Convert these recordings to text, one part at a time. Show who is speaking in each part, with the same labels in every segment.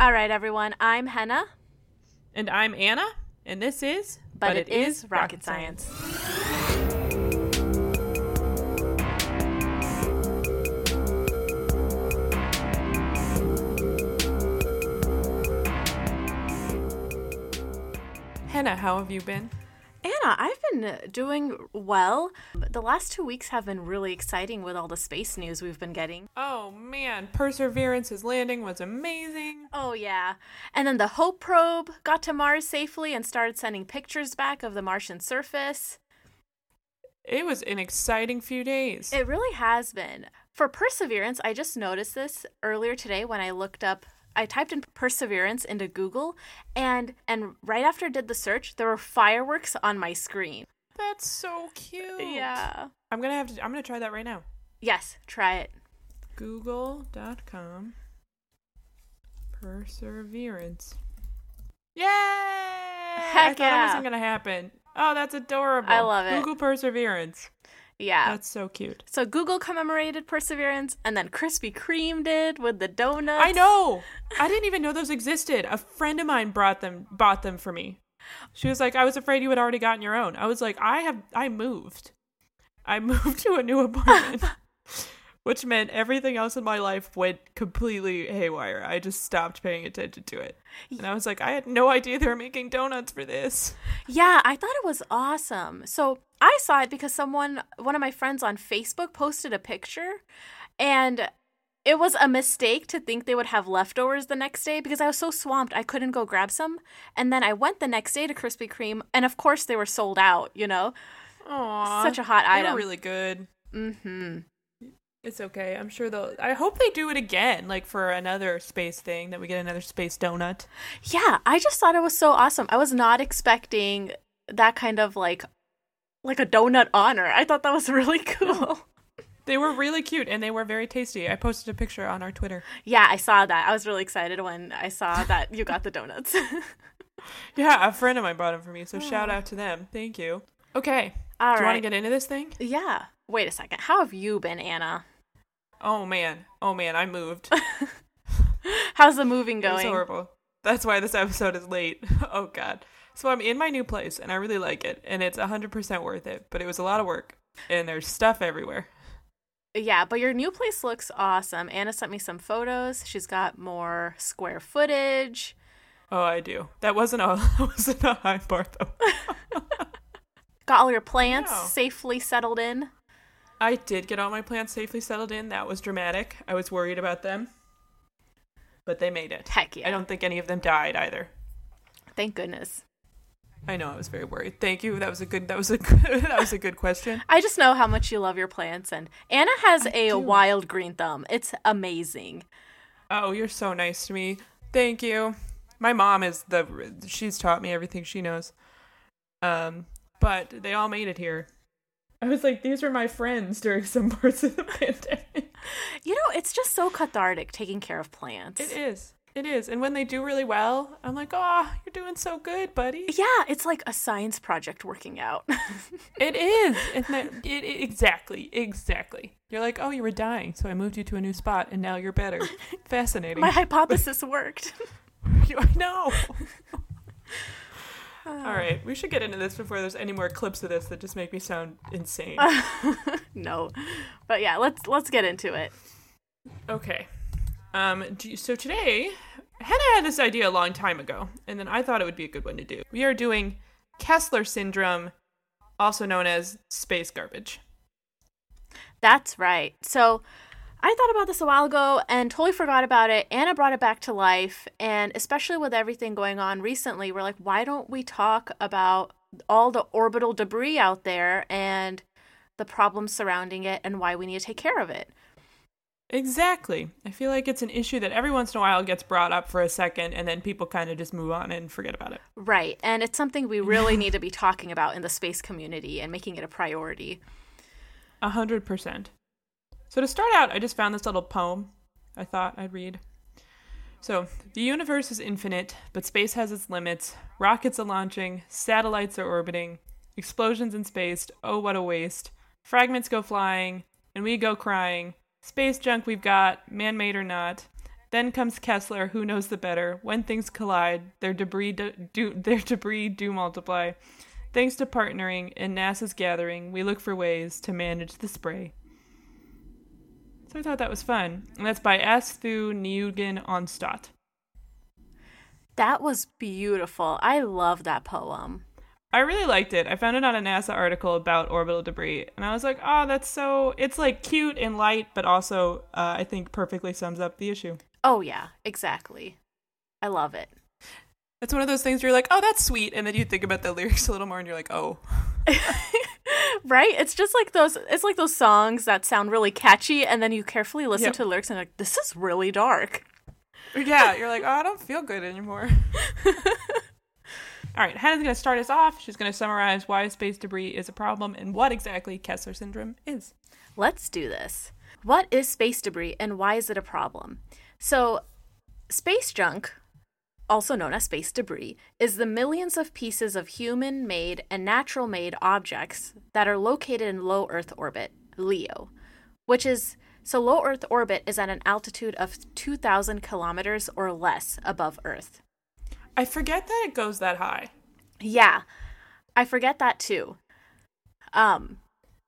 Speaker 1: All right, everyone. I'm Henna.
Speaker 2: And I'm Anna, and this is
Speaker 1: But, it is rocket science.
Speaker 2: Henna, how have you been?
Speaker 1: Anna, I've been doing well. The last two weeks have been really exciting with all the space news we've been getting.
Speaker 2: Oh man, Perseverance's landing was amazing.
Speaker 1: Oh, yeah. And then the Hope probe got to Mars safely and started sending pictures back of the Martian surface.
Speaker 2: It was an exciting few days.
Speaker 1: It really has been. For Perseverance, I just noticed this earlier today when I looked up I typed in Perseverance into Google and and right after I did the search, there were fireworks on my screen.
Speaker 2: That's so cute.
Speaker 1: Yeah.
Speaker 2: I'm gonna have to I'm gonna try that right now.
Speaker 1: Yes, try it.
Speaker 2: Google.com Perseverance. Yay!
Speaker 1: Heck
Speaker 2: I thought it
Speaker 1: yeah.
Speaker 2: wasn't gonna happen. Oh, that's adorable.
Speaker 1: I love it.
Speaker 2: Google Perseverance.
Speaker 1: Yeah.
Speaker 2: That's so cute.
Speaker 1: so Google commemorated Perseverance and then Krispy Kreme did with the donuts.
Speaker 2: I know. I didn't even know those existed. A friend of mine brought them bought them for me. She was like, "I was afraid you had already gotten your own." I was like, "I have I moved. I moved to a new apartment." Which meant everything else in my life went completely haywire. I just stopped paying attention to it. And I was like, I had no idea they were making donuts for this.
Speaker 1: Yeah, I thought it was awesome. So I saw it because someone, one of my friends on Facebook, posted a picture, and it was a mistake to think they would have leftovers the next day because I was so swamped I couldn't go grab some. And then I went the next day to Krispy Kreme, and of course they were sold out. You know,
Speaker 2: Aww.
Speaker 1: such a hot item.
Speaker 2: really good.
Speaker 1: mm-hmm.
Speaker 2: It's okay. I'm sure they'll. I hope they do it again, like for another space thing, that we get another space donut.
Speaker 1: Yeah, I just thought it was so awesome. I was not expecting that kind of like, like a donut honor. I thought that was really cool.
Speaker 2: They were really cute and they were very tasty. I posted a picture on our Twitter.
Speaker 1: Yeah, I saw that. I was really excited when I saw that you got the donuts.
Speaker 2: Yeah, a friend of mine bought them for me, so oh. shout out to them. Thank you. Okay.
Speaker 1: All
Speaker 2: do you want to get into this thing?
Speaker 1: yeah. Wait a second. How have you been, Anna?
Speaker 2: Oh man. Oh man, I moved.
Speaker 1: How's the moving going?
Speaker 2: horrible. That's why this episode is late. Oh god. So I'm in my new place and I really like it and it's 100% worth it, but it was a lot of work and there's stuff everywhere.
Speaker 1: Yeah, but your new place looks awesome. Anna sent me some photos. She's got more square footage.
Speaker 2: Oh, I do. That wasn't a that wasn't a high bar though.
Speaker 1: Got all your plants safely settled in.
Speaker 2: I did get all my plants safely settled in. That was dramatic. I was worried about them. But they made it.
Speaker 1: Heck yeah.
Speaker 2: I don't think any of them died either.
Speaker 1: Thank goodness.
Speaker 2: I know I was very worried. Thank you. That was a good that was a good, that was a good question.
Speaker 1: I just know how much you love your plants and Anna has a
Speaker 2: do.
Speaker 1: wild green thumb. It's amazing.
Speaker 2: Oh, you're so nice to me. Thank you. My mom is the she's taught me everything she knows. Um, but they all made it here. I was like, these were my friends during some parts of the pandemic.
Speaker 1: You know, it's just so cathartic taking care of plants.
Speaker 2: It is. It is. And when they do really well, I'm like, oh, you're doing so good, buddy.
Speaker 1: Yeah, it's like a science project working out.
Speaker 2: It is. And that, it, it- exactly. Exactly. You're like, oh, you were dying, so I moved you to a new spot, and now you're better. Fascinating.
Speaker 1: My hypothesis worked.
Speaker 2: I know. All right, we should get into this before there's any more clips of this that just make me sound insane.
Speaker 1: no. But yeah, let's let's get into it.
Speaker 2: Okay. Um. you- So today, Hannah had this idea a long time ago, and then I thought it would be a good one to do. We are doing Kessler syndrome, also known as space garbage.
Speaker 1: That's right. So I thought about this a while ago and totally forgot about it. Anna brought it back to life. And especially with everything going on recently, we're like, why don't we talk about all the orbital debris out there and the problems surrounding it and why we need to take care of it?
Speaker 2: Exactly. I feel like it's an issue that every once in a while gets brought up for a second, and then people kind of just move on and forget about it.
Speaker 1: Right. And it's something we really need to be talking about in the space community and making it a priority.
Speaker 2: A hundred percent. So to start out, I just found this little poem I thought I'd read. So, the universe is infinite, but space has its limits. Rockets are launching, satellites are orbiting, explosions in space, oh what a waste. Fragments go flying, and we go crying. Space junk we've got, man made or not. Then comes Kessler, who knows the better. When things collide, their debris do, do their debris do multiply. Thanks to partnering and NASA's gathering, we look for ways to manage the spray. So I thought that was fun. And that's by Asthu Newgen Onstott.
Speaker 1: That was beautiful. I love that poem.
Speaker 2: I really liked it. I found it on a NASA article about orbital debris, and I was like, "Oh, that's so." It's like cute and light, but also, uh, I think, perfectly sums up the issue.
Speaker 1: Oh yeah, exactly. I love it.
Speaker 2: It's one of those things where you're like, "Oh, that's sweet," and then you think about the lyrics a little more, and you're like, "Oh."
Speaker 1: right? It's just like those. It's like those songs that sound really catchy, and then you carefully listen
Speaker 2: Yep.
Speaker 1: to the lyrics and like, "This is really dark."
Speaker 2: Yeah, you're like, oh, I don't feel good anymore. All right, Hannah's going to start us off. She's going to summarize why space debris is a problem and what exactly Kessler syndrome is.
Speaker 1: Let's do this. What is space debris and why is it a problem? So, space junk, also known as space debris, is the millions of pieces of human made and natural made objects that are located in low Earth orbit, LEO, which is so low Earth orbit is at an altitude of 2,000 kilometers or less above Earth.
Speaker 2: I forget that it goes that high.
Speaker 1: Yeah, I forget that too. Um,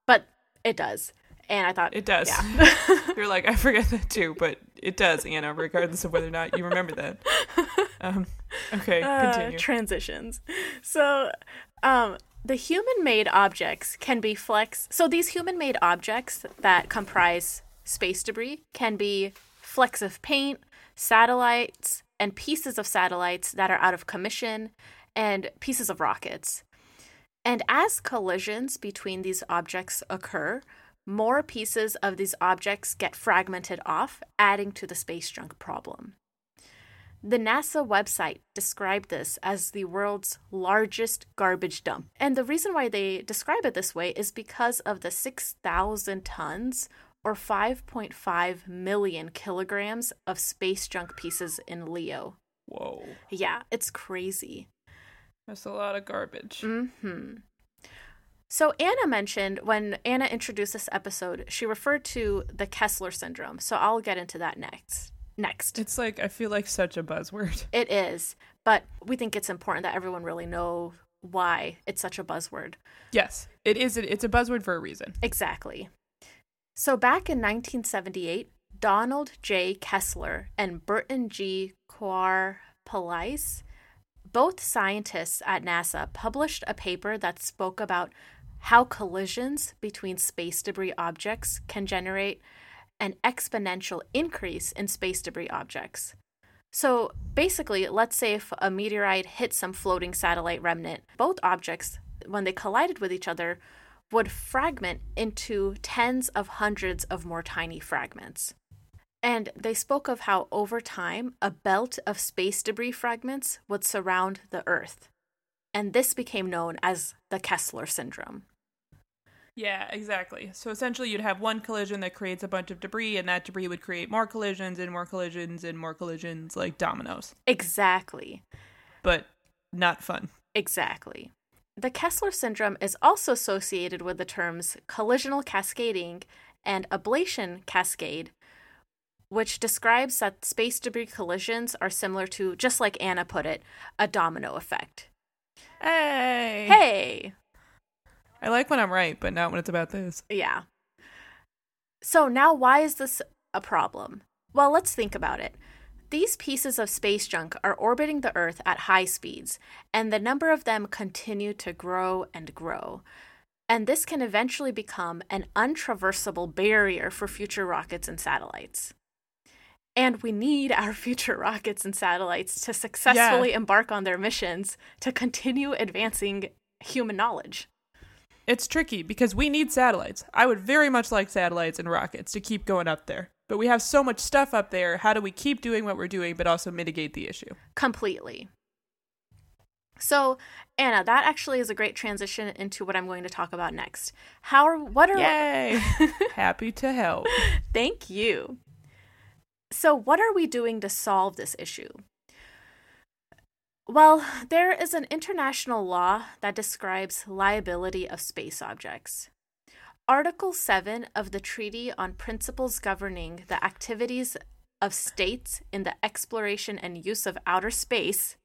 Speaker 1: but it does. And I thought
Speaker 2: It does.
Speaker 1: Yeah.
Speaker 2: You're like, I forget that too, but it does, Anna, regardless of whether or not you remember that. Um, okay,
Speaker 1: Uh, transitions. So, um, the human-made objects can be flex. So these human-made objects that comprise space debris can be flecks of paint, satellites, and pieces of satellites that are out of commission, and pieces of rockets. And as collisions between these objects occur, more pieces of these objects get fragmented off, adding to the space junk problem. The NASA website described this as the world's largest garbage dump. And the reason why they describe it this way is because of the 6,000 tons or 5.5 million kilograms of space junk pieces in Leo.
Speaker 2: Whoa,
Speaker 1: Yeah, it's crazy.
Speaker 2: that's a lot of garbage.
Speaker 1: hmm So Anna mentioned when Anna introduced this episode, she referred to the Kessler syndrome. So I'll get into that next. Next.
Speaker 2: It's like, I feel like such a buzzword.
Speaker 1: It is, but we think it's important that everyone really know why it's such a buzzword.
Speaker 2: Yes, it is. It's a buzzword for a reason.
Speaker 1: Exactly. So back in 1978, Donald J. Kessler and Burton G. Quar Palais, both scientists at NASA, published a paper that spoke about how collisions between space debris objects can generate an exponential increase in space debris objects. So basically, let's say if a meteorite hit some floating satellite remnant, both objects, when they collided with each other, would fragment into tens of hundreds of more tiny fragments. And they spoke of how over time, a belt of space debris fragments would surround the Earth. And this became known as the Kessler syndrome.
Speaker 2: Yeah, exactly. So essentially, you'd have one collision that creates a bunch of debris, and that debris would create more collisions and more collisions and more collisions, like dominoes.
Speaker 1: Exactly.
Speaker 2: But not fun.
Speaker 1: Exactly. The Kessler syndrome is also associated with the terms collisional cascading and ablation cascade, which describes that space debris collisions are similar to, just like Anna put it, a domino effect.
Speaker 2: Hey!
Speaker 1: Hey!
Speaker 2: I like when I'm right, but not when it's about this.
Speaker 1: Yeah. So now, why is this a problem? Well, let's think about it. These pieces of space junk are orbiting the Earth at high speeds, and the number of them continue to grow and grow. And this can eventually become an untraversable barrier for future rockets and satellites. And we need our future rockets and satellites to successfully embark on their missions to continue advancing human knowledge.
Speaker 2: It's tricky because we need satellites. I would very much like satellites and rockets to keep going up there. But we have so much stuff up there. How do we keep doing what we're doing, but also mitigate the issue?
Speaker 1: completely. So, Anna, that actually is a great transition into what I'm going to talk about next. How are what are
Speaker 2: Yay! Happy to help.
Speaker 1: Thank you. So, what are we doing to solve this issue? Well, there is an international law that describes liability of space objects. Article 7 of the Treaty on Principles Governing the Activities of states in the exploration and use of outer space,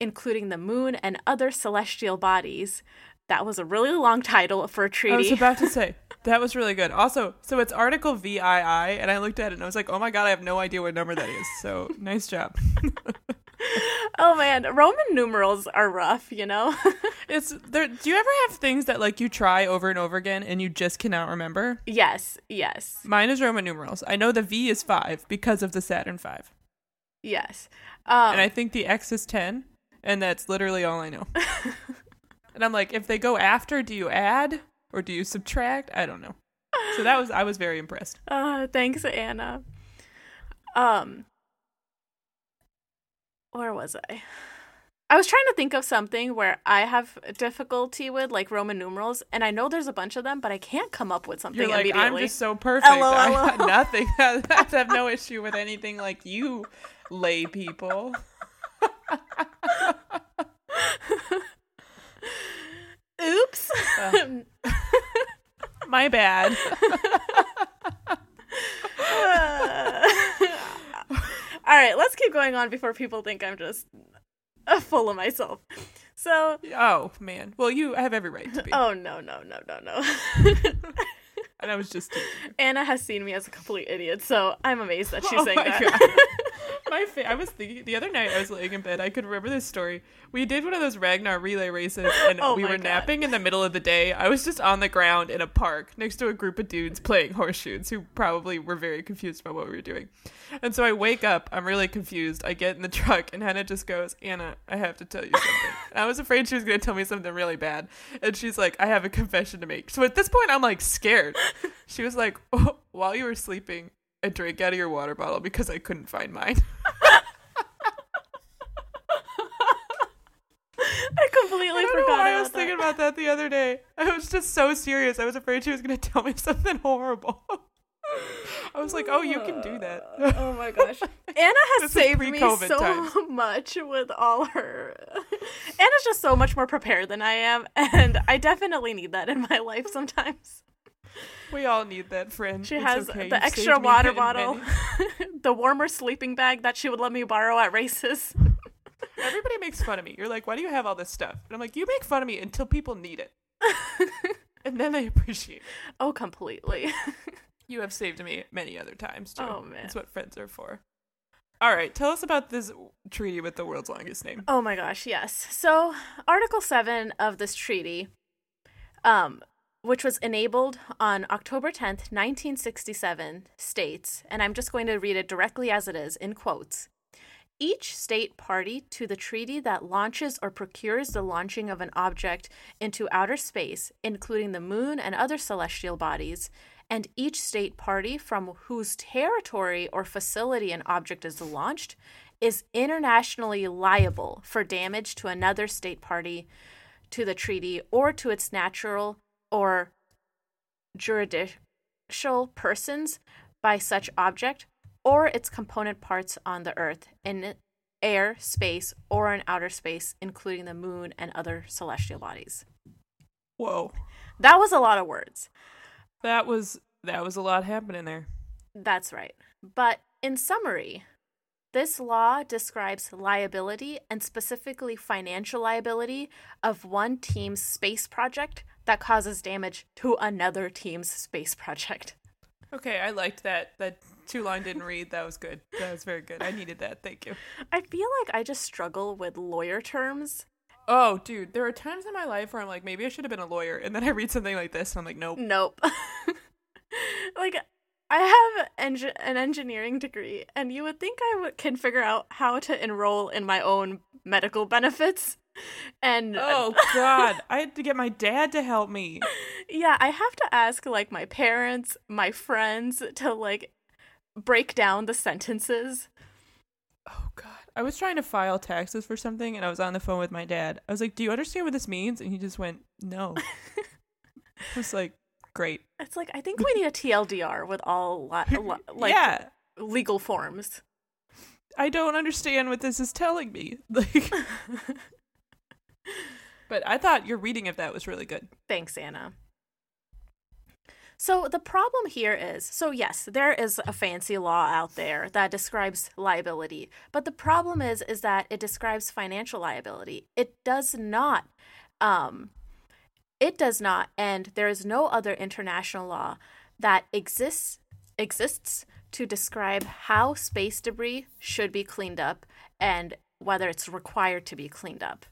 Speaker 1: including the moon and other celestial bodies. That was a really long title for a treaty.
Speaker 2: I was about to say that was really good. Also, so it's Article VII, and I looked at it and I was like, oh my god, I have no idea what number that is. So nice job.
Speaker 1: oh man, Roman numerals are rough, you know.
Speaker 2: it's there. Do you ever have things that like you try over and over again and you just cannot remember?
Speaker 1: yes, yes,
Speaker 2: Mine is Roman numerals. I know the V is five because of the Saturn five,
Speaker 1: yes. Um,
Speaker 2: and I think the X is ten, and that's literally all I know. And I'm like, if they go after, do you add or do you subtract? I don't know. So that was I was very impressed.
Speaker 1: Uh, thanks, Anna. Um, where was I? I was trying to think of something where I have difficulty with, like Roman numerals, and I know there's a bunch of them, but I can't come up with something
Speaker 2: You're like,
Speaker 1: immediately.
Speaker 2: I'm just so perfect. I
Speaker 1: LOL.
Speaker 2: got nothing. I have no issue with anything like you, lay people.
Speaker 1: Oops.
Speaker 2: Um, my bad.
Speaker 1: All right, let's keep going on before people think I'm just full of myself. So,
Speaker 2: Oh man. Well, you have every right to be.
Speaker 1: oh no, no, no, no, no.
Speaker 2: And I was just.
Speaker 1: Anna has seen me as a complete idiot, so I'm amazed that she's
Speaker 2: Oh
Speaker 1: saying
Speaker 2: my
Speaker 1: that.
Speaker 2: God. My fa- I was thinking the other night I was laying in bed. I could remember this story. We did one of those Ragnar relay races, and
Speaker 1: Oh
Speaker 2: we were
Speaker 1: God.
Speaker 2: napping in the middle of the day. I was just on the ground in a park next to a group of dudes playing horseshoes who probably were very confused about what we were doing. And so I wake up. I'm really confused. I get in the truck, and Hannah just goes, "Anna, I have to tell you something." And I was afraid she was going to tell me something really bad, and she's like, "I have a confession to make." So at this point, I'm like scared. She was like, oh, "While you were sleeping." I drank out of your water bottle because I couldn't find mine.
Speaker 1: I completely
Speaker 2: I
Speaker 1: forgot
Speaker 2: why I was
Speaker 1: that.
Speaker 2: thinking about that the other day. I was just so serious. I was afraid she was going to tell me something horrible. I was like, "Oh, you can do that."
Speaker 1: Uh, oh my gosh. Anna has saved me so
Speaker 2: times.
Speaker 1: much with all her. Anna's just so much more prepared than I am, and I definitely need that in my life sometimes.
Speaker 2: we all need that friend.
Speaker 1: She
Speaker 2: It's
Speaker 1: has
Speaker 2: okay.
Speaker 1: the
Speaker 2: You've
Speaker 1: extra water bottle, the warmer sleeping bag that she would let me borrow at races.
Speaker 2: Everybody makes fun of me. You're like, "Why do you have all this stuff?" And I'm like, "You make fun of me until people need it, and then they appreciate it."
Speaker 1: Oh, completely.
Speaker 2: You have saved me many other times too.
Speaker 1: Oh, man.
Speaker 2: that's what friends are for. All right, tell us about this treaty with the world's longest name.
Speaker 1: Oh my gosh, yes. So, Article 7 of this treaty, um, which was enabled on October 10th, 1967, states, and I'm just going to read it directly as it is in quotes. Each state party to the treaty that launches or procures the launching of an object into outer space, including the moon and other celestial bodies, and each state party from whose territory or facility an object is launched, is internationally liable for damage to another state party to the treaty or to its natural or juridical persons by such object or its component parts on the earth in air, space, or in outer space, including the moon and other celestial bodies.
Speaker 2: Whoa,
Speaker 1: That was a lot of words.
Speaker 2: that was that was a lot happening there.
Speaker 1: That's right. But in summary, this law describes liability and specifically financial liability of one team's space project that causes damage to another team's space project.
Speaker 2: Okay, I liked that. That two line didn't read. That was good. That was very good. I needed that. Thank you.
Speaker 1: I feel like I just struggle with lawyer terms.
Speaker 2: Oh, dude, there are times in my life where I'm like, maybe I should have been a lawyer, and then I read something like this, and I'm like, nope.
Speaker 1: Nope. like I have an engineering degree, and you would think I w- can figure out how to enroll in my own medical benefits. And uh,
Speaker 2: Oh God, I had to get my dad to help me.
Speaker 1: yeah, I have to ask like my parents, my friends to like break down the sentences.
Speaker 2: Oh God, I was trying to file taxes for something, and I was on the phone with my dad. I was like, "Do you understand what this means?" And he just went, "No." I was like, "Great."
Speaker 1: It's like I think we need a TLDR with all li- li- like
Speaker 2: yeah,
Speaker 1: legal forms.
Speaker 2: I don't understand what this is telling me. Like, but I thought your reading of that was really good.
Speaker 1: Thanks, Anna. So the problem here is so, yes, there is a fancy law out there that describes liability, but the problem is is that it describes financial liability. It does not. Um, it does not, and there is no other international law that exists exists to describe how space debris should be cleaned up and whether it's required to be cleaned up.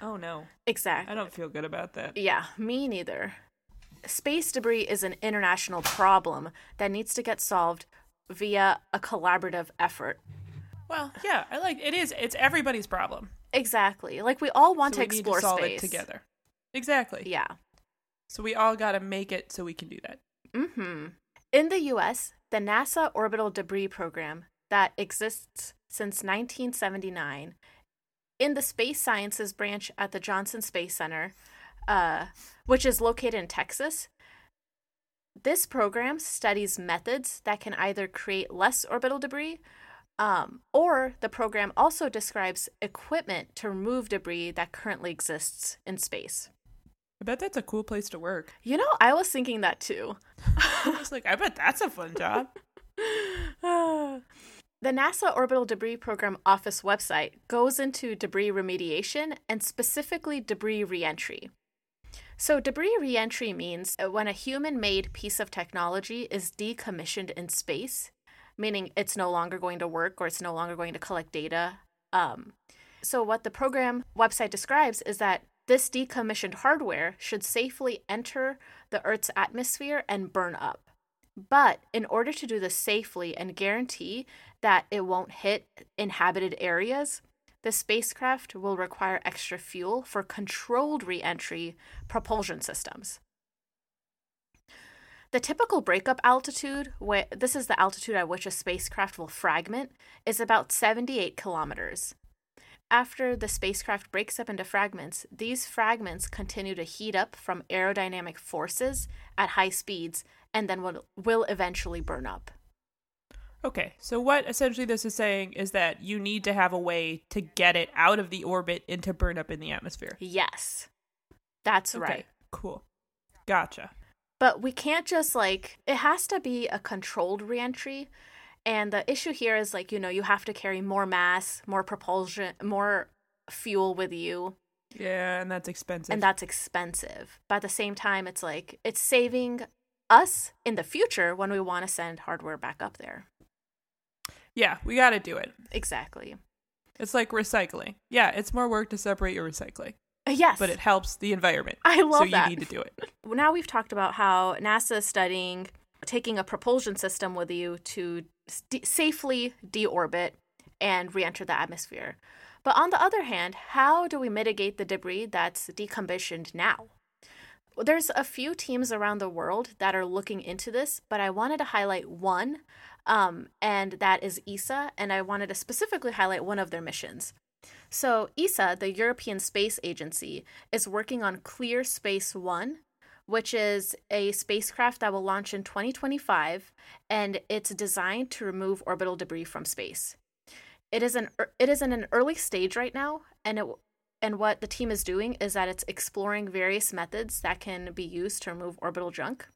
Speaker 2: Oh no.
Speaker 1: Exactly.
Speaker 2: I don't feel good about that.
Speaker 1: Yeah, me neither. Space debris is an international problem that needs to get solved via a collaborative effort.
Speaker 2: Well, yeah, I like it is it's everybody's problem.
Speaker 1: Exactly. Like we all want
Speaker 2: so
Speaker 1: to
Speaker 2: we
Speaker 1: explore
Speaker 2: need to solve
Speaker 1: space
Speaker 2: it together. Exactly.
Speaker 1: Yeah.
Speaker 2: So we all got to make it so we can do that.
Speaker 1: Mhm. In the US, the NASA Orbital Debris Program that exists since 1979 in the Space Sciences branch at the Johnson Space Center, uh, which is located in Texas. This program studies methods that can either create less orbital debris, um, or the program also describes equipment to remove debris that currently exists in space.
Speaker 2: I bet that's a cool place to work.
Speaker 1: You know, I was thinking that too.
Speaker 2: I was like, I bet that's a fun job.
Speaker 1: The NASA Orbital Debris Program Office website goes into debris remediation and specifically debris reentry. So, debris reentry means when a human made piece of technology is decommissioned in space, meaning it's no longer going to work or it's no longer going to collect data. Um, so, what the program website describes is that this decommissioned hardware should safely enter the Earth's atmosphere and burn up. But in order to do this safely and guarantee that it won't hit inhabited areas, the spacecraft will require extra fuel for controlled reentry propulsion systems. The typical breakup altitude, where this is the altitude at which a spacecraft will fragment, is about 78 kilometers. After the spacecraft breaks up into fragments, these fragments continue to heat up from aerodynamic forces at high speeds and then will, will eventually burn up.
Speaker 2: Okay, so what essentially this is saying is that you need to have a way to get it out of the orbit and to burn up in the atmosphere.
Speaker 1: Yes, that's
Speaker 2: Okay,
Speaker 1: right.
Speaker 2: Cool. Gotcha.
Speaker 1: But we can't just like, it has to be a controlled reentry. And the issue here is like, you know, you have to carry more mass, more propulsion, more fuel with you,
Speaker 2: Yeah, and that's expensive.
Speaker 1: and that's expensive. But at the same time, it's like, it's saving us in the future when we want to send hardware back up there.
Speaker 2: Yeah, we got to do it.
Speaker 1: Exactly.
Speaker 2: It's like recycling. Yeah, it's more work to separate your recycling,
Speaker 1: Uh, Yes.
Speaker 2: but it helps the environment.
Speaker 1: I love
Speaker 2: so
Speaker 1: that.
Speaker 2: So you need to do it.
Speaker 1: now we've talked about how NASA is studying taking a propulsion system with you to st- safely deorbit and re-enter the atmosphere. But on the other hand, how do we mitigate the debris that's decommissioned now? There's a few teams around the world that are looking into this, but I wanted to highlight one, um, and that is ESA, and I wanted to specifically highlight one of their missions. So, ESA, the European Space Agency, is working on Clear Space One, which is a spacecraft that will launch in 2025, and it's designed to remove orbital debris from space. It is an it is in an early stage right now, and it and what the team is doing is that it's exploring various methods that can be used to remove orbital junk.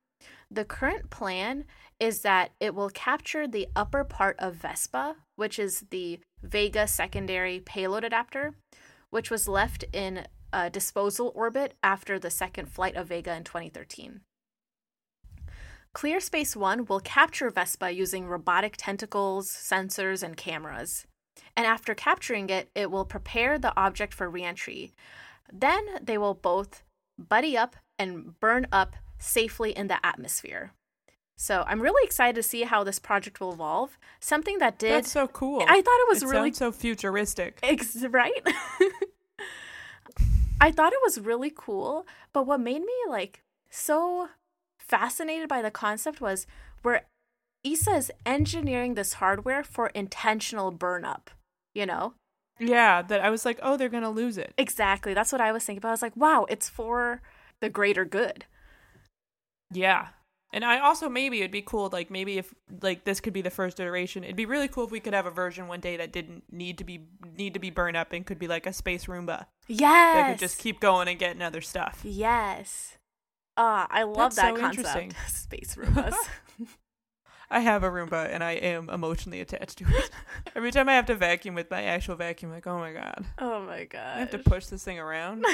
Speaker 1: The current plan is that it will capture the upper part of Vespa, which is the Vega secondary payload adapter, which was left in a disposal orbit after the second flight of Vega in 2013. Clear Space One will capture Vespa using robotic tentacles, sensors, and cameras. And after capturing it, it will prepare the object for reentry. Then they will both buddy up and burn up safely in the atmosphere. So I'm really excited to see how this project will evolve. Something that did
Speaker 2: That's so cool.
Speaker 1: I thought it was
Speaker 2: It
Speaker 1: really
Speaker 2: so futuristic.
Speaker 1: Ex- right? I thought it was really cool, but what made me like so fascinated by the concept was where ESA is engineering this hardware for intentional burn up, you know?
Speaker 2: Yeah, that I was like, oh, they're gonna lose it.
Speaker 1: Exactly. That's what I was thinking about. I was like, wow, it's for the greater good.
Speaker 2: Yeah. And I also maybe it'd be cool, like maybe if like this could be the first iteration. It'd be really cool if we could have a version one day that didn't need to be need to be burned up and could be like a space Roomba
Speaker 1: Yes.
Speaker 2: that could just keep going and getting other stuff.
Speaker 1: Yes. Ah, I love
Speaker 2: That's
Speaker 1: that
Speaker 2: so
Speaker 1: concept.
Speaker 2: interesting.
Speaker 1: Space Roombas.
Speaker 2: I have a Roomba and I am emotionally attached to it. Every time I have to vacuum with my actual vacuum, like, oh my god,
Speaker 1: oh my god.
Speaker 2: I have to push this thing around.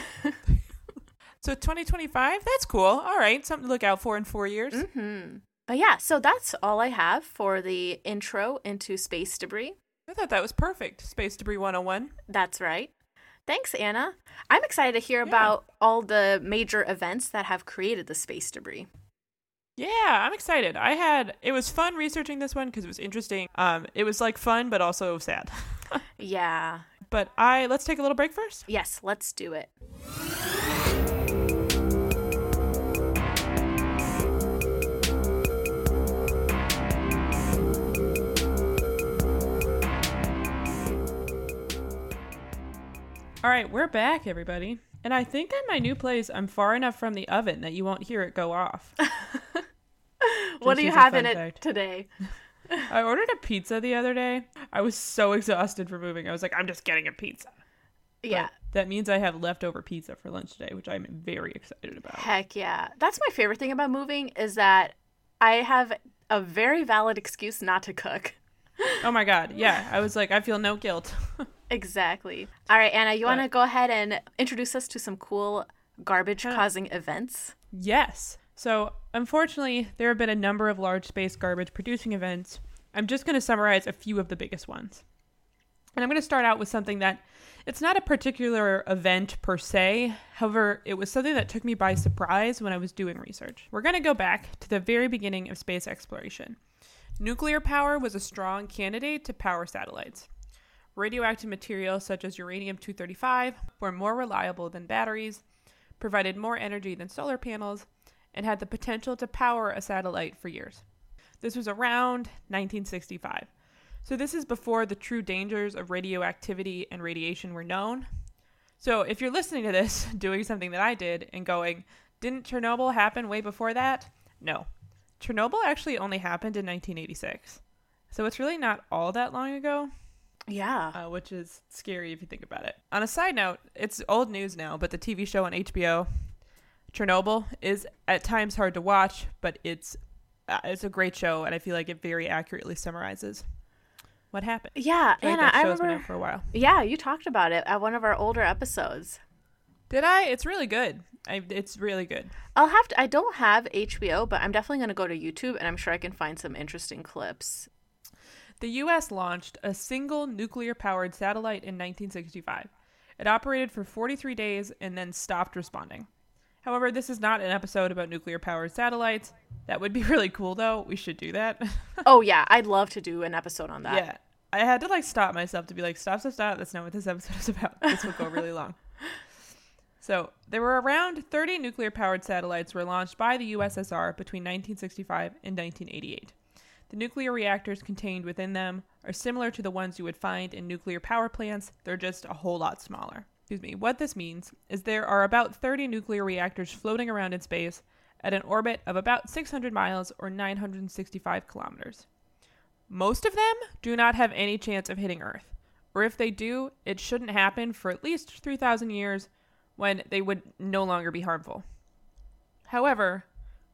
Speaker 2: So 2025, that's cool. All right, something to look out for in four years.
Speaker 1: hmm But yeah, so that's all I have for the intro into space debris.
Speaker 2: I thought that was perfect. Space Debris 101.
Speaker 1: That's right. Thanks, Anna. I'm excited to hear
Speaker 2: Yeah.
Speaker 1: about all the major events that have created the space debris.
Speaker 2: Yeah, I'm excited. I had it was fun researching this one because it was interesting. Um, it was like fun but also sad.
Speaker 1: Yeah.
Speaker 2: But I let's take a little break first.
Speaker 1: Yes, let's do it.
Speaker 2: All right, we're back, everybody. And I think at my new place, I'm far enough from the oven that you won't hear it go off.
Speaker 1: what do you have in it
Speaker 2: fact.
Speaker 1: today?
Speaker 2: I ordered a pizza the other day. I was so exhausted from moving. I was like, I'm just getting a pizza. But
Speaker 1: Yeah.
Speaker 2: that means I have leftover pizza for lunch today, which I'm very excited about.
Speaker 1: Heck yeah. That's my favorite thing about moving is that I have a very valid excuse not to cook.
Speaker 2: Oh my god, yeah. I was like, I feel no guilt.
Speaker 1: Exactly. All right, Anna, you want to go ahead and introduce us to some cool garbage causing events?
Speaker 2: Yes. So, unfortunately, there have been a number of large space garbage producing events. I'm just going to summarize a few of the biggest ones. And I'm going to start out with something that it's not a particular event per se. However, it was something that took me by surprise when I was doing research. We're going to go back to the very beginning of space exploration. Nuclear power was a strong candidate to power satellites. Radioactive materials such as uranium 235 were more reliable than batteries, provided more energy than solar panels, and had the potential to power a satellite for years. This was around 1965. So, this is before the true dangers of radioactivity and radiation were known. So, if you're listening to this, doing something that I did, and going, didn't Chernobyl happen way before that? No. Chernobyl actually only happened in 1986. So, it's really not all that long ago
Speaker 1: Yeah.
Speaker 2: uh, which is scary if you think about it. On a side note, it's old news now, but the TV show on HBO, Chernobyl, is at times hard to watch, but it's uh, it's a great show, and I feel like it very accurately summarizes what happened.
Speaker 1: Yeah,
Speaker 2: I
Speaker 1: Anna, I remember.
Speaker 2: out for a while.
Speaker 1: Yeah, you talked about it at one of our older episodes.
Speaker 2: Did I? It's really good. I, it's really good.
Speaker 1: I'll have to. I don't have HBO, but I'm definitely going to go to YouTube, and I'm sure I can find some interesting clips.
Speaker 2: The U.S. launched a single nuclear powered satellite in 1965. It operated for 43 days and then stopped responding. However, this is not an episode about nuclear powered satellites. That would be really cool, though. We should do that.
Speaker 1: Oh yeah, I'd love to do an episode on that.
Speaker 2: yeah. I had to like stop myself to be like, stop, stop, stop. That's not what this episode is about. This will go really long. So, there were around 30 nuclear powered satellites were launched by the USSR between 1965 and 1988. The nuclear reactors contained within them are similar to the ones you would find in nuclear power plants, they're just a whole lot smaller. Excuse me. What this means is there are about 30 nuclear reactors floating around in space at an orbit of about 600 miles or 965 kilometers. Most of them do not have any chance of hitting Earth, or if they do, it shouldn't happen for at least 3,000 years when they would no longer be harmful. However,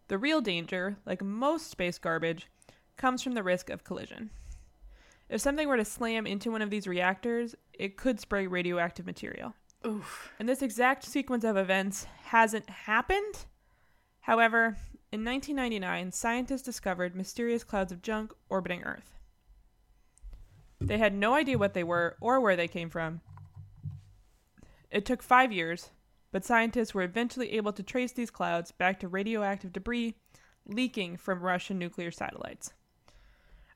Speaker 2: the real danger, like most space garbage, comes from the risk of collision. If something were to slam into one of these reactors, it could spray radioactive material.
Speaker 1: Oof.
Speaker 2: And this exact sequence of events hasn't happened. However, in 1999, scientists discovered mysterious clouds of junk orbiting Earth. They had no idea what they were or where they came from. It took five years, but scientists were eventually able to trace these clouds back to radioactive debris leaking from Russian nuclear satellites.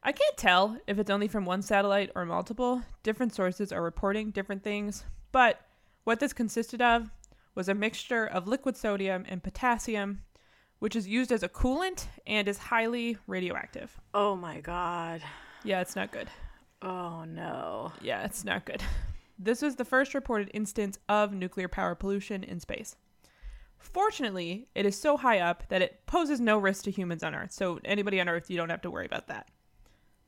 Speaker 2: I can't tell if it's only from one satellite or multiple. Different sources are reporting different things, but what this consisted of was a mixture of liquid sodium and potassium, which is used as a coolant and is highly radioactive.
Speaker 1: Oh my god.
Speaker 2: Yeah, it's not good.
Speaker 1: Oh no.
Speaker 2: Yeah, it's not good. This was the first reported instance of nuclear power pollution in space. Fortunately, it is so high up that it poses no risk to humans on Earth. So, anybody on Earth, you don't have to worry about that.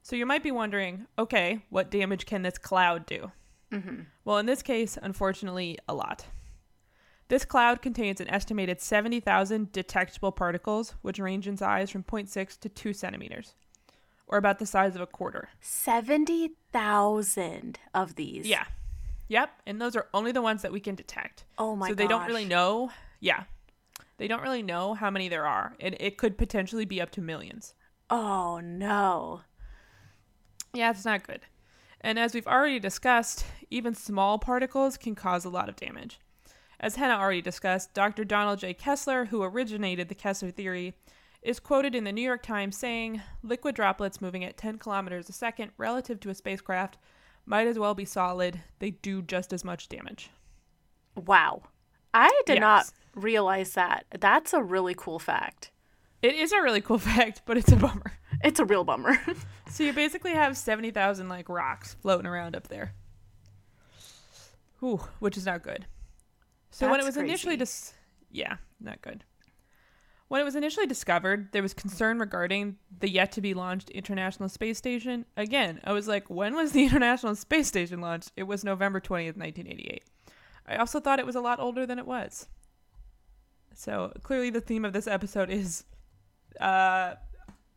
Speaker 2: So, you might be wondering okay, what damage can this cloud do?
Speaker 1: Mm-hmm.
Speaker 2: Well, in this case, unfortunately, a lot. This cloud contains an estimated 70,000 detectable particles, which range in size from 0.6 to 2 centimeters, or about the size of a quarter.
Speaker 1: 70,000 of these.
Speaker 2: Yeah. Yep. And those are only the ones that we can detect.
Speaker 1: Oh my
Speaker 2: So they don't really know. Yeah. They don't really know how many there are. And it could potentially be up to millions.
Speaker 1: Oh no.
Speaker 2: Yeah, it's not good. And as we've already discussed, even small particles can cause a lot of damage. As Hannah already discussed, Dr. Donald J. Kessler, who originated the Kessler theory, is quoted in the New York Times saying, Liquid droplets moving at 10 kilometers a second relative to a spacecraft might as well be solid. They do just as much damage.
Speaker 1: Wow. I did not realize that. That's a really cool fact.
Speaker 2: It is a really cool fact, but it's a bummer.
Speaker 1: It's a real bummer.
Speaker 2: So you basically have 70,000 like rocks floating around up there. Ooh, which is not good. So when it
Speaker 1: That's
Speaker 2: was initially dis- yeah, not good. When it was initially discovered, there was concern regarding the yet to be launched International Space Station. Again, I was like, when was the International Space Station launched? It was November 20th, 1988. I also thought it was a lot older than it was. So clearly the theme of this episode is uh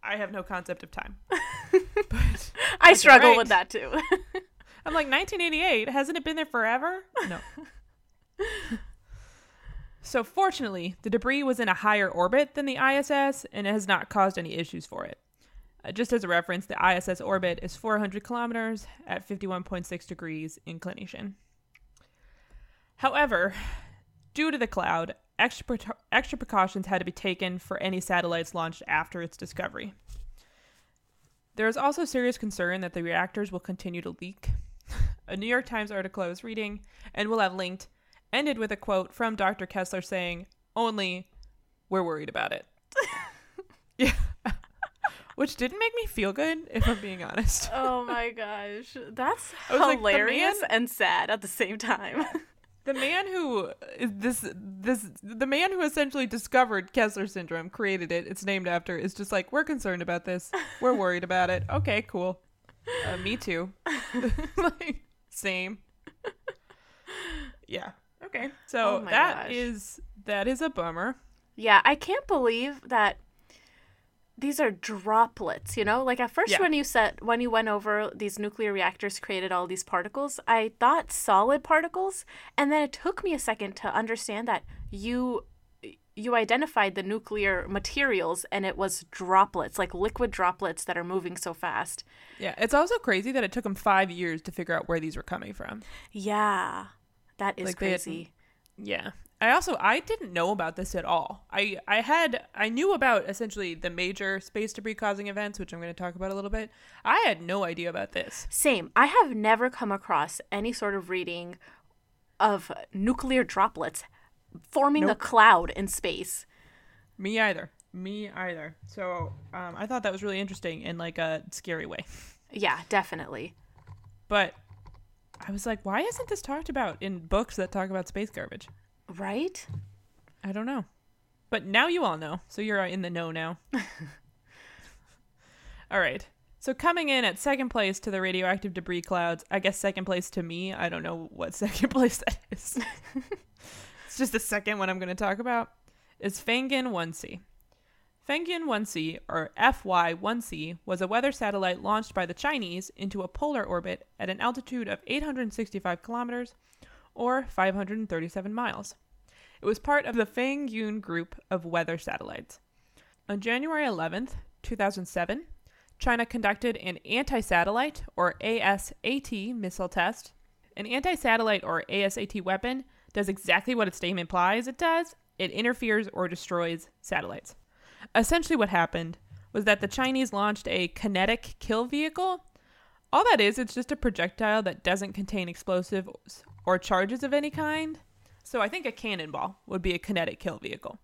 Speaker 2: I have no concept of time. but
Speaker 1: I struggle
Speaker 2: right.
Speaker 1: with that too.
Speaker 2: I'm like 1988. Hasn't it been there forever? No. so fortunately, the debris was in a higher orbit than the ISS and it has not caused any issues for it. Uh, just as a reference, the ISS orbit is 400 kilometers at 51.6 degrees inclination. However, due to the cloud, extra, pre- extra precautions had to be taken for any satellites launched after its discovery. There is also serious concern that the reactors will continue to leak. A New York Times article I was reading, and we'll have linked, ended with a quote from Dr. Kessler saying, Only, we're worried about it. yeah. Which didn't make me feel good, if I'm being honest.
Speaker 1: oh my gosh. That's
Speaker 2: was like,
Speaker 1: hilarious
Speaker 2: man-
Speaker 1: and sad at the same time.
Speaker 2: The man who is this this the man who essentially discovered Kessler syndrome, created it, it's named after, is just like, we're concerned about this. We're worried about it. Okay, cool. Uh, me too. like, same. Yeah. Okay. So
Speaker 1: oh
Speaker 2: that
Speaker 1: gosh.
Speaker 2: is that is a bummer.
Speaker 1: yeah, I can't believe that these are droplets, you know? Like at first
Speaker 2: Yeah.
Speaker 1: when you said when you went over these nuclear reactors created all these particles, I thought solid particles, and then it took me a second to understand that you you identified the nuclear materials and it was droplets, like liquid droplets that are moving so fast.
Speaker 2: Yeah. It's also crazy that it took them five years to figure out where these were coming from.
Speaker 1: Yeah. That is
Speaker 2: Like, they had-
Speaker 1: crazy.
Speaker 2: Yeah. I also I didn't know about this at all. I I had I knew about essentially the major space debris causing events, which I'm going to talk about a little bit. I had no idea about this.
Speaker 1: Same. I have never come across any sort of reading of nuclear droplets forming
Speaker 2: Nope.
Speaker 1: a cloud in space.
Speaker 2: Me either. Me either. So um, I thought that was really interesting in like a scary way.
Speaker 1: Yeah, definitely.
Speaker 2: But I was like, why isn't this talked about in books that talk about space garbage?
Speaker 1: Right?
Speaker 2: I don't know. But now you all know. So you're in the know now. all right. So coming in at second place to the radioactive debris clouds, I guess second place to me. I don't know what second place that is. it's just the second one I'm going to talk about. Is Fengyun 1C. Fengyun 1C, or FY1C, was a weather satellite launched by the Chinese into a polar orbit at an altitude of 865 kilometers, or 537 miles. It was part of the Fengyun group of weather satellites. On January 11th, 2007, China conducted an anti satellite, or ASAT, missile test. An anti satellite, or ASAT weapon, does exactly what its name implies it does it interferes or destroys satellites. Essentially, what happened was that the Chinese launched a kinetic kill vehicle. All that is, it's just a projectile that doesn't contain explosives or charges of any kind. So I think a cannonball would be a kinetic kill vehicle.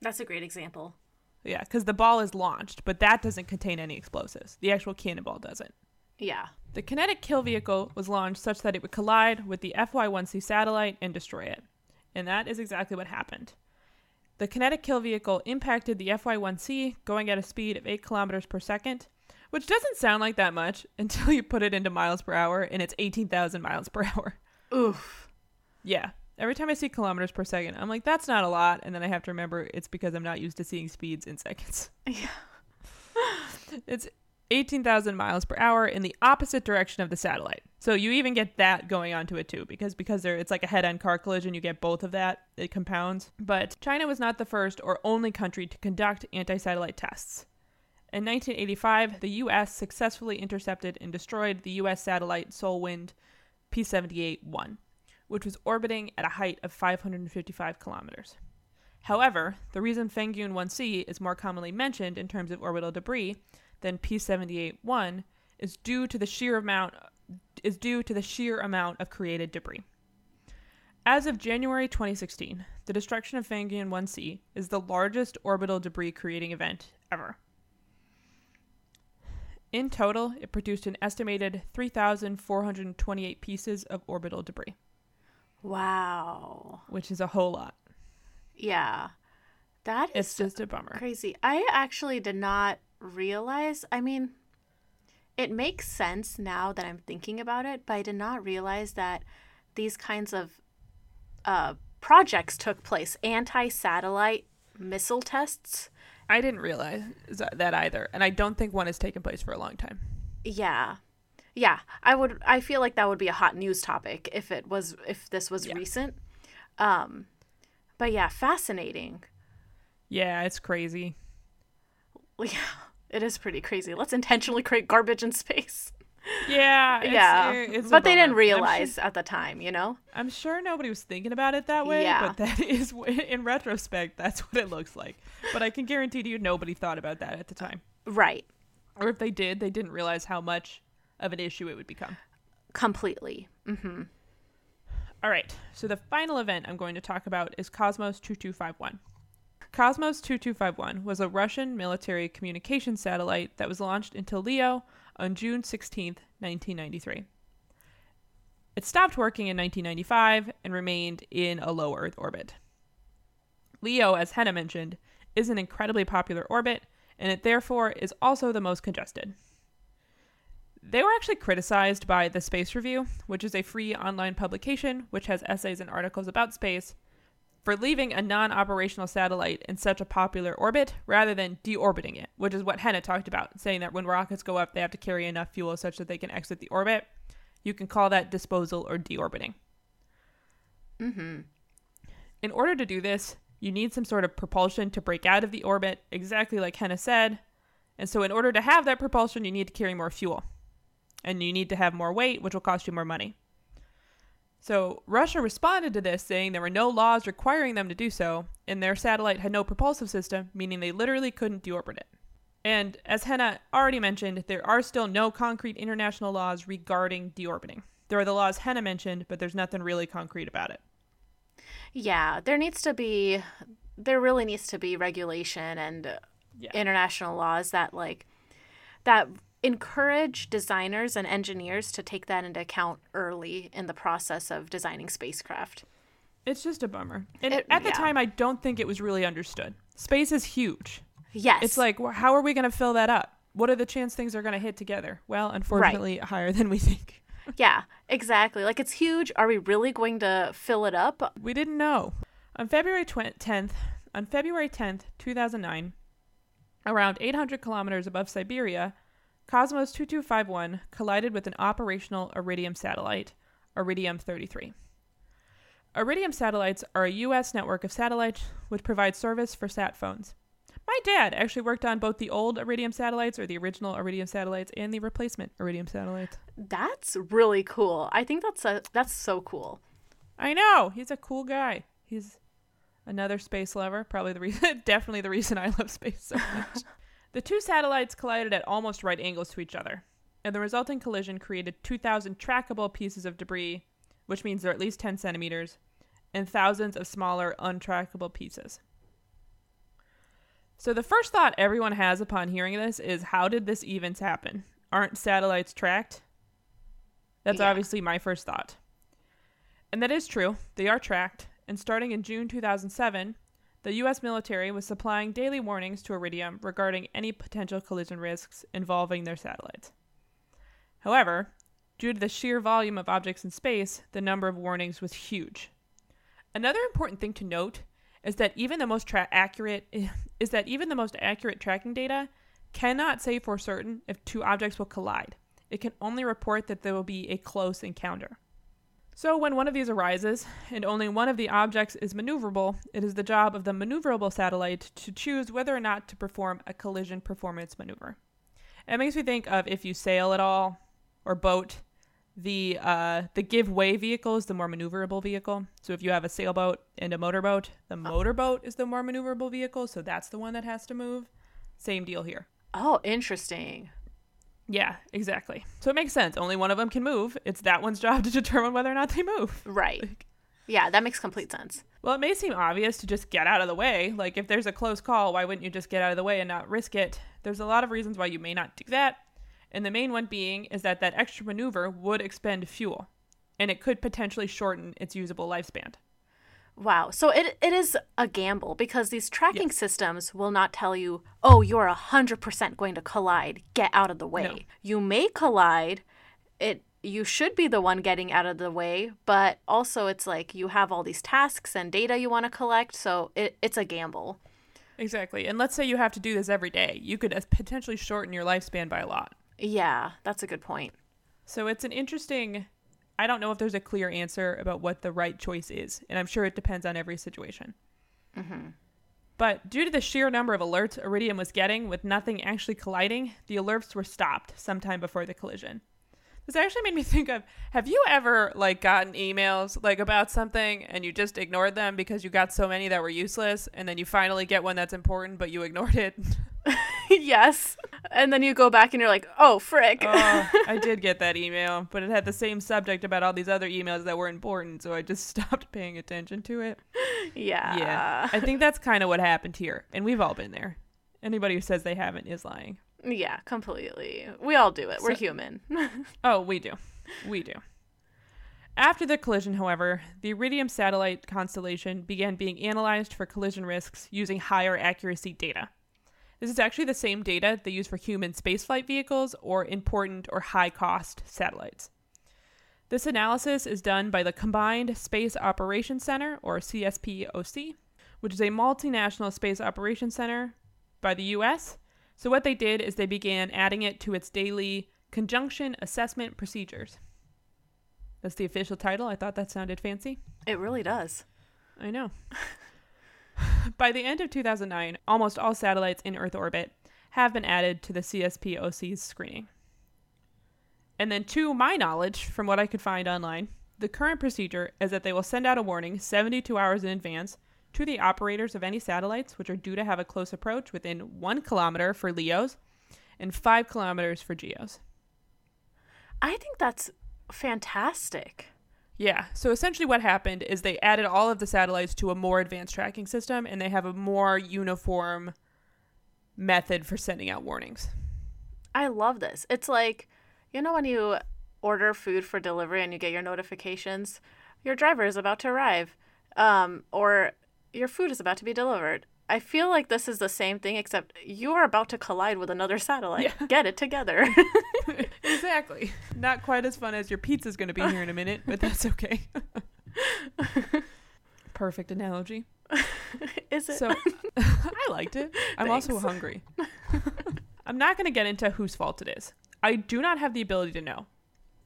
Speaker 1: That's a great example.
Speaker 2: Yeah, because the ball is launched, but that doesn't contain any explosives. The actual cannonball doesn't.
Speaker 1: Yeah.
Speaker 2: The kinetic kill vehicle was launched such that it would collide with the FY1C satellite and destroy it. And that is exactly what happened. The kinetic kill vehicle impacted the FY1C going at a speed of 8 kilometers per second, which doesn't sound like that much until you put it into miles per hour and it's 18,000 miles per hour.
Speaker 1: Oof.
Speaker 2: Yeah. Every time I see kilometers per second, I'm like, that's not a lot. And then I have to remember it's because I'm not used to seeing speeds in seconds.
Speaker 1: Yeah.
Speaker 2: It's 18,000 miles per hour in the opposite direction of the satellite. So you even get that going onto it too, because because there it's like a head-on car collision, you get both of that. It compounds. But China was not the first or only country to conduct anti-satellite tests. In 1985, the U.S. successfully intercepted and destroyed the U.S. satellite SolWind P-78-1, which was orbiting at a height of 555 kilometers. However, the reason Fengyun 1C is more commonly mentioned in terms of orbital debris than P78-1 is due to the sheer amount is due to the sheer amount of created debris. As of January 2016, the destruction of Fengyun 1C is the largest orbital debris creating event ever. In total, it produced an estimated 3,428 pieces of orbital debris,
Speaker 1: Wow.
Speaker 2: which is a whole lot.
Speaker 1: Yeah. That is
Speaker 2: It's just a bummer.
Speaker 1: crazy. I actually did not realize. I mean, it makes sense now that I'm thinking about it, but I did not realize that these kinds of uh, projects took place anti satellite missile tests.
Speaker 2: I didn't realize that either, and I don't think one has taken place for a long time.
Speaker 1: Yeah. Yeah, I would I feel like that would be a hot news topic if it was if this was
Speaker 2: Yeah.
Speaker 1: recent. Um but yeah, fascinating.
Speaker 2: Yeah, it's crazy.
Speaker 1: Yeah, it is pretty crazy. Let's intentionally create garbage in space.
Speaker 2: Yeah, it's,
Speaker 1: yeah.
Speaker 2: it's
Speaker 1: but they didn't realize
Speaker 2: sure-
Speaker 1: at the time, you know?
Speaker 2: I'm sure nobody was thinking about it that way,
Speaker 1: Yeah.
Speaker 2: but that is, in retrospect, that's what it looks like. But I can guarantee to you, nobody thought about that at the time.
Speaker 1: Right.
Speaker 2: Or if they did, they didn't realize how much of an issue it would become.
Speaker 1: Completely. Mm-hmm.
Speaker 2: All right, so the final event I'm going to talk about is Cosmos 2251. Cosmos 2251 was a Russian military communication satellite that was launched into LEO on June 16, 1993. It stopped working in 1995 and remained in a low Earth orbit. LEO, as Henna mentioned, is an incredibly popular orbit, and it therefore is also the most congested. They were actually criticized by the Space Review, which is a free online publication which has essays and articles about space, for leaving a non operational satellite in such a popular orbit rather than deorbiting it, which is what Henna talked about, saying that when rockets go up, they have to carry enough fuel such that they can exit the orbit. You can call that disposal or deorbiting.
Speaker 1: Mhm.
Speaker 2: In order to do this, you need some sort of propulsion to break out of the orbit, exactly like Henna said. And so, in order to have that propulsion, you need to carry more fuel. And you need to have more weight, which will cost you more money. So, Russia responded to this saying there were no laws requiring them to do so, and their satellite had no propulsive system, meaning they literally couldn't deorbit it. And as Henna already mentioned, there are still no concrete international laws regarding deorbiting. There are the laws Henna mentioned, but there's nothing really concrete about it.
Speaker 1: Yeah, there needs to be there really needs to be regulation and
Speaker 2: Yeah.
Speaker 1: international laws that like that encourage designers and engineers to take that into account early in the process of designing spacecraft.
Speaker 2: It's just a bummer. And
Speaker 1: It-
Speaker 2: at the
Speaker 1: yeah.
Speaker 2: time, I don't think it was really understood. Space is huge.
Speaker 1: Yes.
Speaker 2: It's like, wh- how are we going to fill that up? What are the chance things are going to hit together? Well, unfortunately, higher than we think.
Speaker 1: Yeah, exactly. Like it's huge. Are we really going to fill it up?
Speaker 2: We didn't know. On February twen- 10th, on February 10th, 2009, around 800 kilometers above Siberia, Cosmos 2251 collided with an operational Iridium satellite, Iridium 33. Iridium satellites are a U.S. network of satellites which provide service for sat phones. My dad actually worked on both the old Iridium satellites, or the original Iridium satellites, and the replacement Iridium satellites.
Speaker 1: That's really cool. I think that's a, that's so cool.
Speaker 2: I know he's a cool guy. He's another space lover. Probably the reason, definitely the reason I love space so much. the two satellites collided at almost right angles to each other, and the resulting collision created 2,000 trackable pieces of debris, which means they're at least 10 centimeters, and thousands of smaller, untrackable pieces. So the first thought everyone has upon hearing this is, how did this even happen? Aren't satellites tracked? That's
Speaker 1: Yeah.
Speaker 2: obviously my first thought. And that is true. They are tracked. And starting in June 2007, the U.S. military was supplying daily warnings to Iridium regarding any potential collision risks involving their satellites. However, due to the sheer volume of objects in space, the number of warnings was huge. Another important thing to note is that even the most tra- accurate is that even the most accurate tracking data cannot say for certain if two objects will collide. It can only report that there will be a close encounter. So, when one of these arises and only one of the objects is maneuverable, it is the job of the maneuverable satellite to choose whether or not to perform a collision performance maneuver. It makes me think of if you sail at all or boat, the uh, the give way vehicle is the more maneuverable vehicle. So if you have a sailboat and a motorboat, the motorboat is the more maneuverable vehicle, so that's the one that has to move. Same deal here.
Speaker 1: Oh, interesting.
Speaker 2: Yeah, exactly. So it makes sense. Only one of them can move. It's that one's job to determine whether or not they move.
Speaker 1: Right. Yeah, that makes complete sense.
Speaker 2: Well, it may seem obvious to just get out of the way. Like, if there's a close call, why wouldn't you just get out of the way and not risk it? There's a lot of reasons why you may not do that. And the main one being is that that extra maneuver would expend fuel, and it could potentially shorten its usable lifespan.
Speaker 1: Wow. So it, it is a gamble because these tracking yes. systems will not tell you, oh, you're 100% going to collide. Get out of the way. No. You may collide. It you should be the one getting out of the way, but also it's like you have all these tasks and data you want to collect, so it, it's a gamble.
Speaker 2: Exactly. And let's say you have to do this every day. You could uh, potentially shorten your lifespan by a lot.
Speaker 1: Yeah, that's a good point.
Speaker 2: So it's an interesting I don't know if there's a clear answer about what the right choice is, and I'm sure it depends on every situation. Mm-hmm. But due to the sheer number of alerts Iridium was getting with nothing actually colliding, the alerts were stopped sometime before the collision. This actually made me think of have you ever like gotten emails like about something and you just ignored them because you got so many that were useless and then you finally get one that's important but you ignored it?
Speaker 1: yes. And then you go back and you're like, oh, frick.
Speaker 2: oh, I did get that email, but it had the same subject about all these other emails that were important, so I just stopped paying attention to it.
Speaker 1: Yeah.
Speaker 2: Yeah. I think that's kind of what happened here, and we've all been there. Anybody who says they haven't is lying.
Speaker 1: Yeah, completely. We all do it. We're human.
Speaker 2: oh, we do. We do. After the collision, however, the Iridium satellite constellation began being analyzed for collision risks using higher accuracy data. This is actually the same data they use for human spaceflight vehicles or important or high cost satellites. This analysis is done by the Combined Space Operations Center, or CSPOC, which is a multinational space operations center by the US. So, what they did is they began adding it to its daily conjunction assessment procedures. That's the official title. I thought that sounded fancy.
Speaker 1: It really does.
Speaker 2: I know. By the end of 2009, almost all satellites in Earth orbit have been added to the CSPOC's screening. And then, to my knowledge, from what I could find online, the current procedure is that they will send out a warning 72 hours in advance to the operators of any satellites which are due to have a close approach within one kilometer for LEOs and five kilometers for GEOs.
Speaker 1: I think that's fantastic.
Speaker 2: Yeah. So essentially, what happened is they added all of the satellites to a more advanced tracking system, and they have a more uniform method for sending out warnings.
Speaker 1: I love this. It's like, you know, when you order food for delivery and you get your notifications, your driver is about to arrive, um, or your food is about to be delivered. I feel like this is the same thing, except you are about to collide with another satellite. Yeah. Get it together.
Speaker 2: exactly. Not quite as fun as your pizza's going to be here in a minute, but that's okay. Perfect analogy.
Speaker 1: Is it?
Speaker 2: So I liked it. I'm Thanks. also hungry. I'm not going to get into whose fault it is. I do not have the ability to know.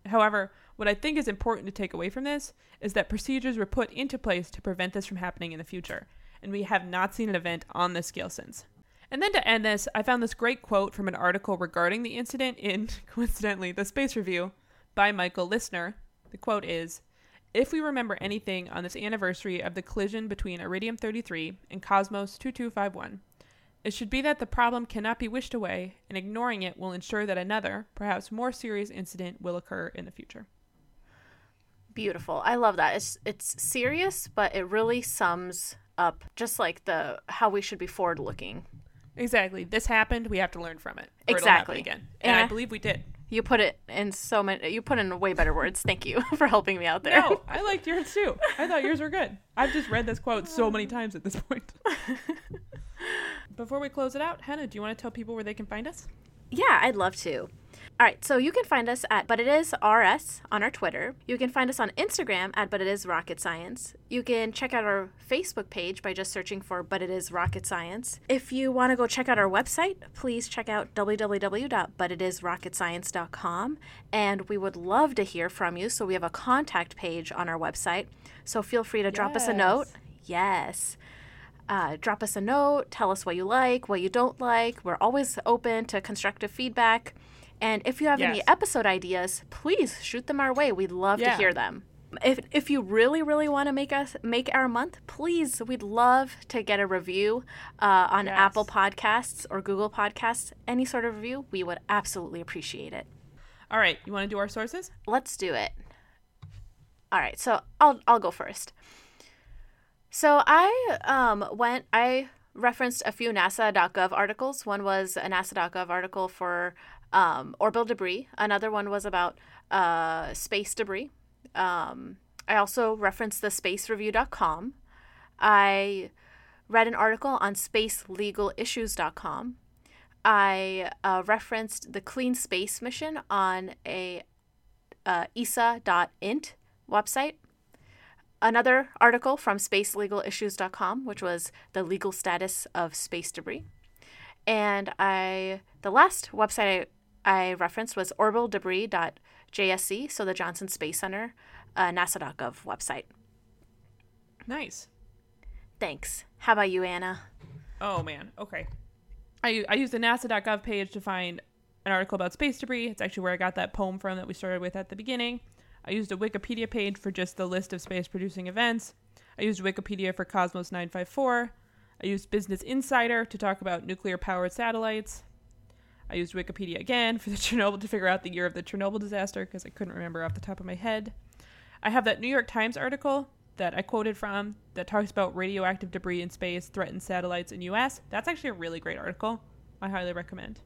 Speaker 2: However, what I think is important to take away from this is that procedures were put into place to prevent this from happening in the future and we have not seen an event on this scale since. And then to end this, I found this great quote from an article regarding the incident in, coincidentally, the Space Review by Michael Listner. The quote is If we remember anything on this anniversary of the collision between Iridium 33 and Cosmos 2251, it should be that the problem cannot be wished away, and ignoring it will ensure that another, perhaps more serious incident will occur in the future.
Speaker 1: Beautiful. I love that. It's it's serious, but it really sums up just like the how we should be forward looking.
Speaker 2: Exactly. This happened. We have to learn from it. exactly. again. And, I believe we did.
Speaker 1: You put it in so many. You put in way better words. Thank you for helping me out there.
Speaker 2: No, I liked yours too. I thought yours were good. I've just read this quote so many times at this point. Before we close it out, Hannah, do you want to tell people where they can find us?
Speaker 1: Yeah, I'd love to. All right, so you can find us at But It Is RS on our Twitter. You can find us on Instagram at But It Is Rocket Science. You can check out our Facebook page by just searching for But It Is Rocket Science. If you want to go check out our website, please check out www.butitisrocketscience.com. And we would love to hear from you, so we have a contact page on our website. So feel free to drop us a note. Yes. Uh, drop us a note, tell us what you like, what you don't like. We're always open to constructive feedback. And if you have
Speaker 2: Yes.
Speaker 1: any episode ideas, please shoot them our way. We'd love to hear them. If, if you really really want to make us make our month, please we'd love to get a review uh, on
Speaker 2: Yes.
Speaker 1: Apple Podcasts or Google Podcasts. Any sort of review, we would absolutely appreciate it.
Speaker 2: All right, you want to do our sources?
Speaker 1: Let's do it. All right, so I'll I'll go first. So I um went I referenced a few NASA.gov articles. One was a NASA.gov article for um, orbital debris. Another one was about uh, space debris. Um, I also referenced the spacereview.com. I read an article on spacelegal.issues.com. I uh, referenced the Clean Space Mission on a uh, ESA.int website. Another article from spacelegal.issues.com, which was the legal status of space debris. And I, the last website I, I referenced was orbital.debris.jsc, so the Johnson Space Center, uh, NASA.gov website.
Speaker 2: Nice.
Speaker 1: Thanks. How about you, Anna?
Speaker 2: Oh man. Okay. I I used the NASA.gov page to find an article about space debris. It's actually where I got that poem from that we started with at the beginning. I used a Wikipedia page for just the list of space producing events. I used Wikipedia for Cosmos 954. I used Business Insider to talk about nuclear powered satellites. I used Wikipedia again for the Chernobyl to figure out the year of the Chernobyl disaster because I couldn't remember off the top of my head. I have that New York Times article that I quoted from that talks about radioactive debris in space threatens satellites in US. That's actually a really great article. I highly recommend.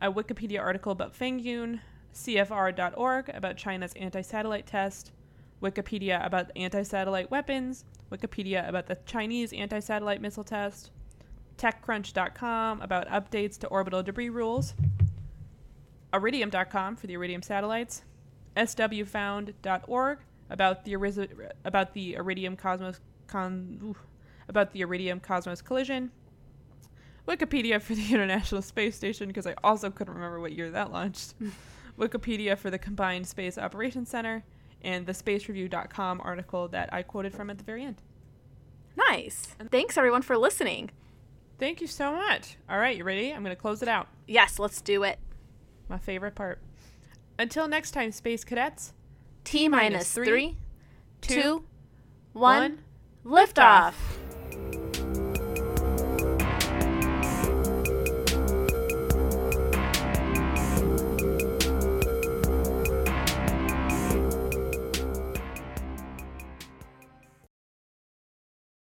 Speaker 2: A Wikipedia article about Fengyun, CFR.org about China's anti-satellite test, Wikipedia about anti-satellite weapons, Wikipedia about the Chinese anti-satellite missile test, TechCrunch.com about updates to orbital debris rules, Iridium.com for the Iridium satellites, SWFound.org about the Iriz- about the Iridium Cosmos con- oof, about the Iridium Cosmos collision, Wikipedia for the International Space Station because I also couldn't remember what year that launched, Wikipedia for the Combined Space Operations Center, and the SpaceReview.com article that I quoted from at the very end.
Speaker 1: Nice. Thanks, everyone, for listening.
Speaker 2: Thank you so much. All right, you ready? I'm going to close it out.
Speaker 1: Yes, let's do it.
Speaker 2: My favorite part. Until next time, Space Cadets.
Speaker 1: T minus three,
Speaker 2: two,
Speaker 1: two, one, lift off.